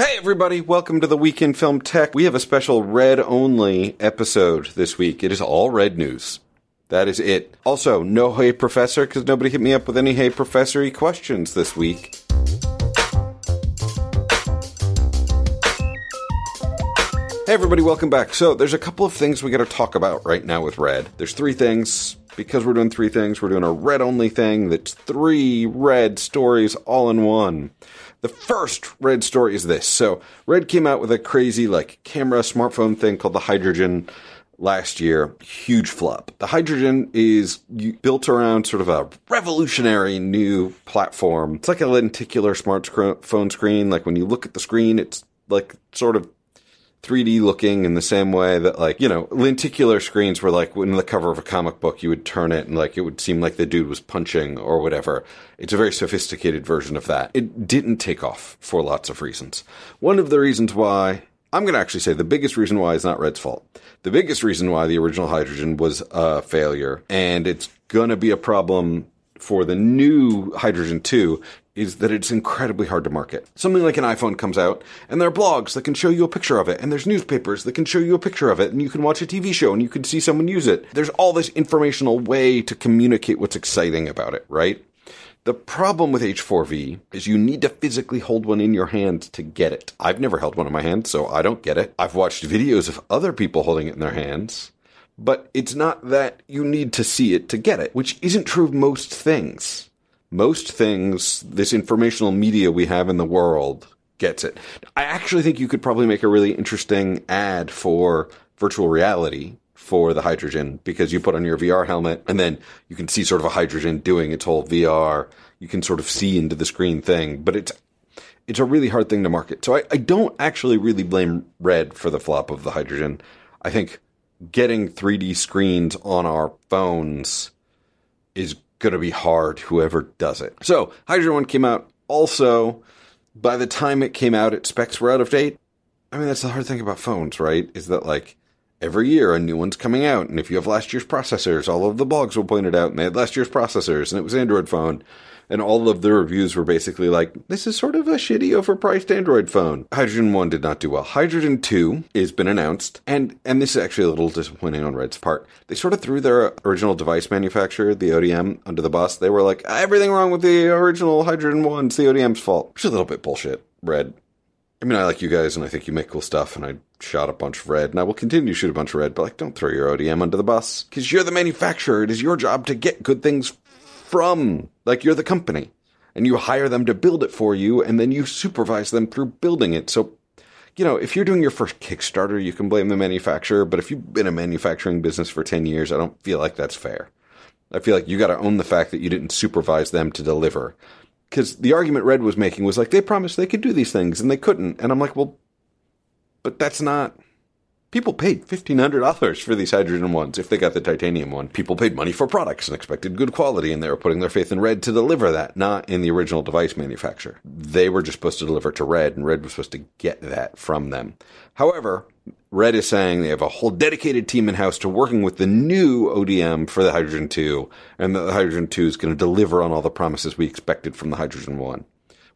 Hey everybody, welcome to the Week in Film Tech. We have a special red only episode this week. It is all red news. That is it. Also, no Hey Professor, because nobody hit me up with any Hey Professor questions this week. Everybody, welcome back. So, there's a couple of things we got to talk about right now with Red. There's three things. Because we're doing three things, we're doing a red only thing that's three red stories all in one. The first Red story is this. So Red came out with a crazy like camera smartphone thing called the Hydrogen last year. Huge flop. The Hydrogen is built around sort of a revolutionary new platform. It's like a lenticular smartphone screen. Like when you look at the screen, it's like sort of 3D looking in the same way that like, you know, lenticular screens were like in the cover of a comic book, you would turn it and like it would seem like the dude was punching or whatever. It's a very sophisticated version of that. It didn't take off for lots of reasons. One of the reasons why I'm going to actually say the biggest reason why is not Red's fault. The biggest reason why the original Hydrogen was a failure and it's going to be a problem for the new Hydrogen 2 is that it's incredibly hard to market. Something like an iPhone comes out, and there are blogs that can show you a picture of it, and there's newspapers that can show you a picture of it, and you can watch a TV show and you can see someone use it. There's all this informational way to communicate what's exciting about it, right? The problem with H4V is you need to physically hold one in your hand to get it. I've never held one in my hand, so I don't get it. I've watched videos of other people holding it in their hands, but it's not that you need to see it to get it, which isn't true of most things most things, this informational media we have in the world gets it. I actually think you could probably make a really interesting ad for virtual reality for the hydrogen because you put on your VR helmet and then you can see sort of a hydrogen doing its whole VR. You can sort of see into the screen thing, but it's it's a really hard thing to market. So I, I don't actually really blame Red for the flop of the hydrogen. I think getting 3D screens on our phones is going to be hard, whoever does it. So, Hydrogen 1 came out. Also, by the time it came out, its specs were out of date. I mean, that's the hard thing about phones, right? Is that like every year a new one's coming out. And if you have last year's processors, all of the blogs will point it out. And they had last year's processors, and it was Android phone and all of the reviews were basically like, this is sort of a shitty overpriced Android phone. Hydrogen 1 did not do well. Hydrogen 2 has been announced, and, and this is actually a little disappointing on Red's part. They sort of threw their original device manufacturer, the ODM, under the bus. They were like, everything wrong with the original Hydrogen 1, it's the ODM's fault. Which is a little bit bullshit, Red. I mean, I like you guys, and I think you make cool stuff, and I shot a bunch of red, and I will continue to shoot a bunch of red, but like, don't throw your ODM under the bus. Because you're the manufacturer. It is your job to get good things from. Like you're the company. And you hire them to build it for you, and then you supervise them through building it. So, you know, if you're doing your first Kickstarter, you can blame the manufacturer. But if you've been a manufacturing business for 10 years, I don't feel like that's fair. I feel like you got to own the fact that you didn't supervise them to deliver. Because the argument Red was making was like, they promised they could do these things and they couldn't. And I'm like, well, but that's not People paid $1,500 for these hydrogen ones if they got the titanium one. People paid money for products and expected good quality, and they were putting their faith in Red to deliver that, not in the original device manufacturer. They were just supposed to deliver to Red, and Red was supposed to get that from them. However, Red is saying they have a whole dedicated team in house to working with the new ODM for the Hydrogen 2, and the Hydrogen 2 is going to deliver on all the promises we expected from the Hydrogen 1.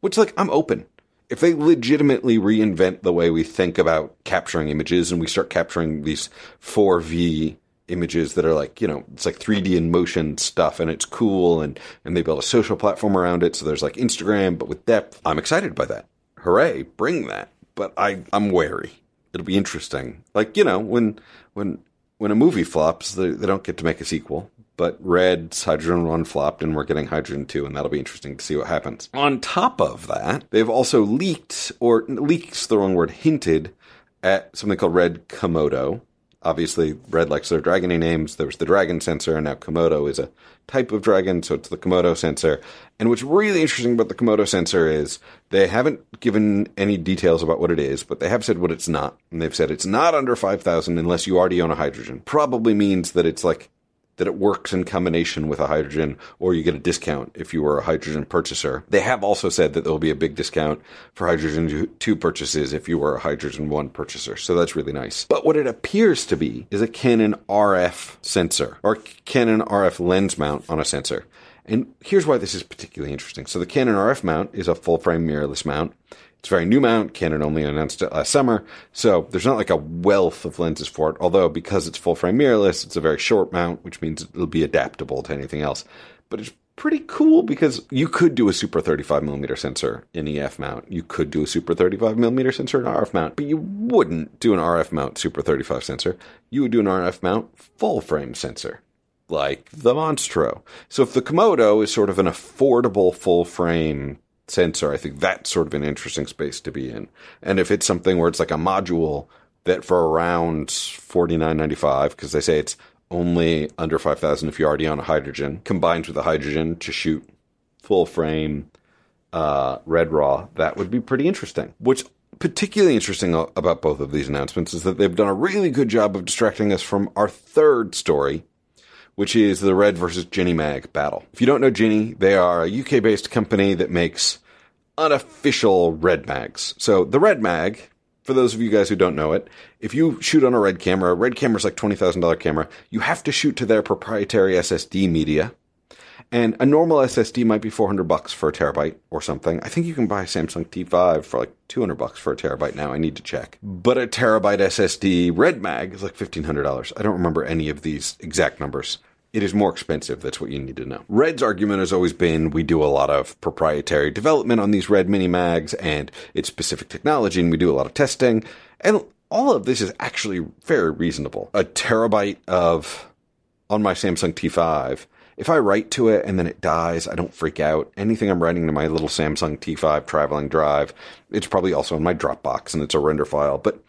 Which, like, I'm open if they legitimately reinvent the way we think about capturing images and we start capturing these 4V images that are like, you know, it's like 3D in motion stuff and it's cool and, and they build a social platform around it. So there's like Instagram, but with depth. I'm excited by that. Hooray, bring that. But I, I'm wary. It'll be interesting. Like, you know, when, when, when a movie flops, they, they don't get to make a sequel but Red's Hydrogen 1 flopped and we're getting Hydrogen 2, and that'll be interesting to see what happens. On top of that, they've also leaked, or leaks the wrong word, hinted at something called Red Komodo. Obviously, Red likes their dragony names. There was the dragon sensor, and now Komodo is a type of dragon, so it's the Komodo sensor. And what's really interesting about the Komodo sensor is they haven't given any details about what it is, but they have said what it's not. And they've said it's not under 5,000 unless you already own a hydrogen. Probably means that it's like that it works in combination with a hydrogen, or you get a discount if you were a hydrogen purchaser. They have also said that there will be a big discount for hydrogen 2 purchases if you were a hydrogen 1 purchaser. So that's really nice. But what it appears to be is a Canon RF sensor, or Canon RF lens mount on a sensor. And here's why this is particularly interesting. So the Canon RF mount is a full frame mirrorless mount. It's very new mount. Canon only announced it last summer, so there's not like a wealth of lenses for it. Although because it's full frame mirrorless, it's a very short mount, which means it'll be adaptable to anything else. But it's pretty cool because you could do a super 35 millimeter sensor in EF mount. You could do a super 35 millimeter sensor in RF mount, but you wouldn't do an RF mount super 35 sensor. You would do an RF mount full frame sensor like the Monstro. So if the Komodo is sort of an affordable full frame sensor, I think that's sort of an interesting space to be in. And if it's something where it's like a module that for around forty nine ninety five, because they say it's only under five thousand if you're already on a hydrogen, combined with a hydrogen to shoot full frame uh, red raw, that would be pretty interesting. What's particularly interesting about both of these announcements is that they've done a really good job of distracting us from our third story, which is the Red versus Jinni Mag battle. If you don't know Jinni, they are a UK based company that makes unofficial red mags. So the red mag, for those of you guys who don't know it, if you shoot on a red camera, a red camera's like $20,000 camera, you have to shoot to their proprietary SSD media. And a normal SSD might be 400 bucks for a terabyte or something. I think you can buy a Samsung T5 for like 200 bucks for a terabyte now. I need to check. But a terabyte SSD red mag is like $1,500. I don't remember any of these exact numbers. It is more expensive. That's what you need to know. Red's argument has always been we do a lot of proprietary development on these Red mini mags and it's specific technology and we do a lot of testing. And all of this is actually very reasonable. A terabyte of on my Samsung T5 if I write to it and then it dies, I don't freak out. Anything I'm writing to my little Samsung T5 traveling drive, it's probably also in my Dropbox and it's a render file. But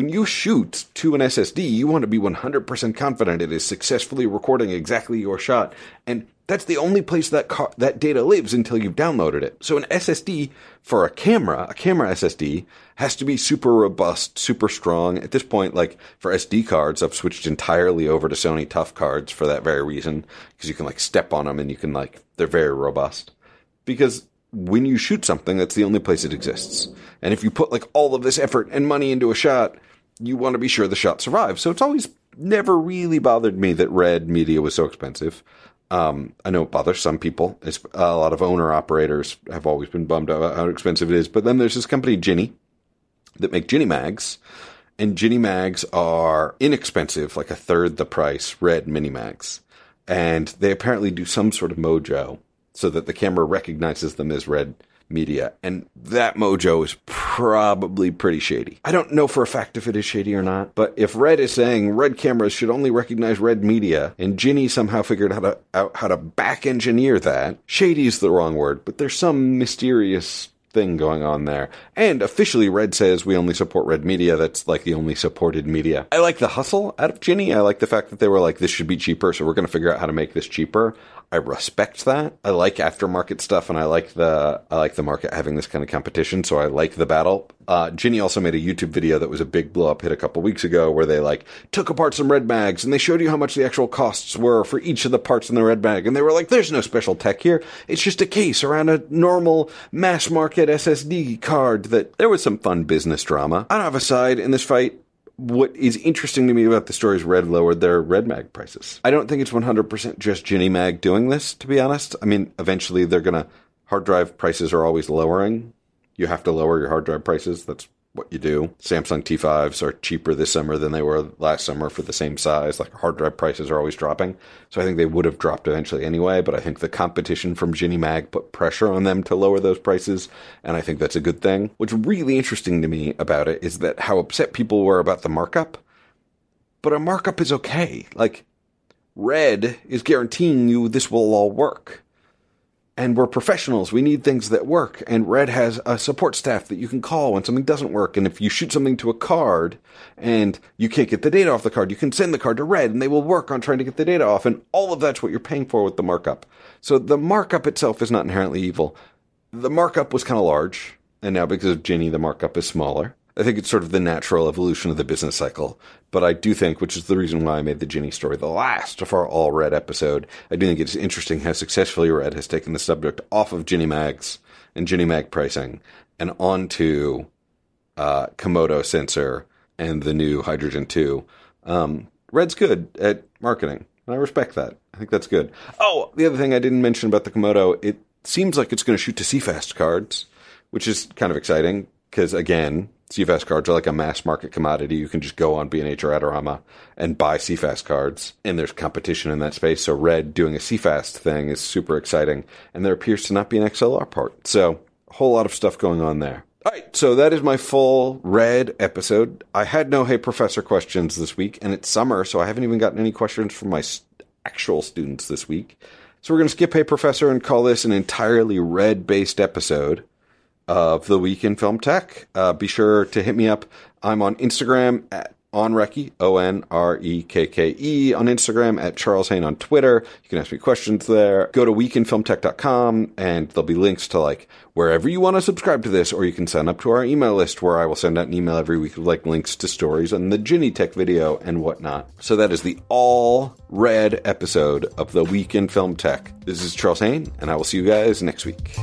when you shoot to an SSD, you want to be 100% confident it is successfully recording exactly your shot. And that's the only place that that data lives until you've downloaded it. So an SSD for a camera, a camera SSD has to be super robust, super strong. At this point, like for SD cards, I've switched entirely over to Sony Tough cards for that very reason because you can like step on them and you can like they're very robust. Because when you shoot something, that's the only place it exists. And if you put like all of this effort and money into a shot, you want to be sure the shot survives. So it's always never really bothered me that red media was so expensive. Um, I know it bothers some people. It's, a lot of owner operators have always been bummed about how expensive it is. But then there's this company, Jinni, that make Jinni mags. And Jinni mags are inexpensive, like a third the price, red mini mags. And they apparently do some sort of mojo so that the camera recognizes them as red media. And that mojo is probably pretty shady. I don't know for a fact if it is shady or not, but if Red is saying red cameras should only recognize red media and Jinni somehow figured how to out how to back engineer that, shady is the wrong word, but there's some mysterious thing going on there. And officially, Red says we only support Red Media. That's like the only supported media. I like the hustle out of Jinni. I like the fact that they were like, this should be cheaper, so we're going to figure out how to make this cheaper. I respect that. I like aftermarket stuff, and I like the I like the market having this kind of competition. So I like the battle. Uh, Jinni also made a YouTube video that was a big blow up hit a couple weeks ago, where they like took apart some red mags and they showed you how much the actual costs were for each of the parts in the red mag, and they were like, "There's no special tech here. It's just a case around a normal mass market SSD card." That there was some fun business drama. I don't have a side in this fight what is interesting to me about the story is Red lowered their Red Mag prices. I don't think it's 100% just Jinni Mag doing this, to be honest. I mean, eventually they're going to, hard drive prices are always lowering. You have to lower your hard drive prices. That's what you do. Samsung T5s are cheaper this summer than they were last summer for the same size. Like hard drive prices are always dropping. So I think they would have dropped eventually anyway, but I think the competition from Jinni Mag put pressure on them to lower those prices, and I think that's a good thing. What's really interesting to me about it is that how upset people were about the markup. But a markup is okay. Like Red is guaranteeing you this will all work and we're professionals. We need things that work. And Red has a support staff that you can call when something doesn't work. And if you shoot something to a card and you can't get the data off the card, you can send the card to Red and they will work on trying to get the data off. And all of that's what you're paying for with the markup. So the markup itself is not inherently evil. The markup was kind of large. And now because of Jinni, the markup is smaller. I think it's sort of the natural evolution of the business cycle. But I do think, which is the reason why I made the Jinni story the last of our all red episode, I do think it's interesting how successfully Red has taken the subject off of Jinni Mags and Jinni Mag pricing and onto uh, Komodo sensor and the new Hydrogen 2. Um, Red's good at marketing, and I respect that. I think that's good. Oh, the other thing I didn't mention about the Komodo, it seems like it's going to shoot to CFast cards which is kind of exciting because again, CFast cards are like a mass market commodity. You can just go on B&H or Adorama and buy CFast cards, and there's competition in that space. So Red doing a CFast thing is super exciting, and there appears to not be an XLR part. So a whole lot of stuff going on there. All right, so that is my full Red episode. I had no Hey Professor questions this week, and it's summer, so I haven't even gotten any questions from my actual students this week. So we're going to skip Hey Professor and call this an entirely Red based episode of the week in film tech. Uh, be sure to hit me up. I'm on Instagram at onrekke, O N R E K K E, on Instagram, at Charles Haine on Twitter. You can ask me questions there. Go to weekinfilmtech.com and there'll be links to like wherever you want to subscribe to this, or you can sign up to our email list where I will send out an email every week with like links to stories on the Jinni Tech video and whatnot. So that is the all red episode of the Week in Film Tech. This is Charles Haine, and I will see you guys next week.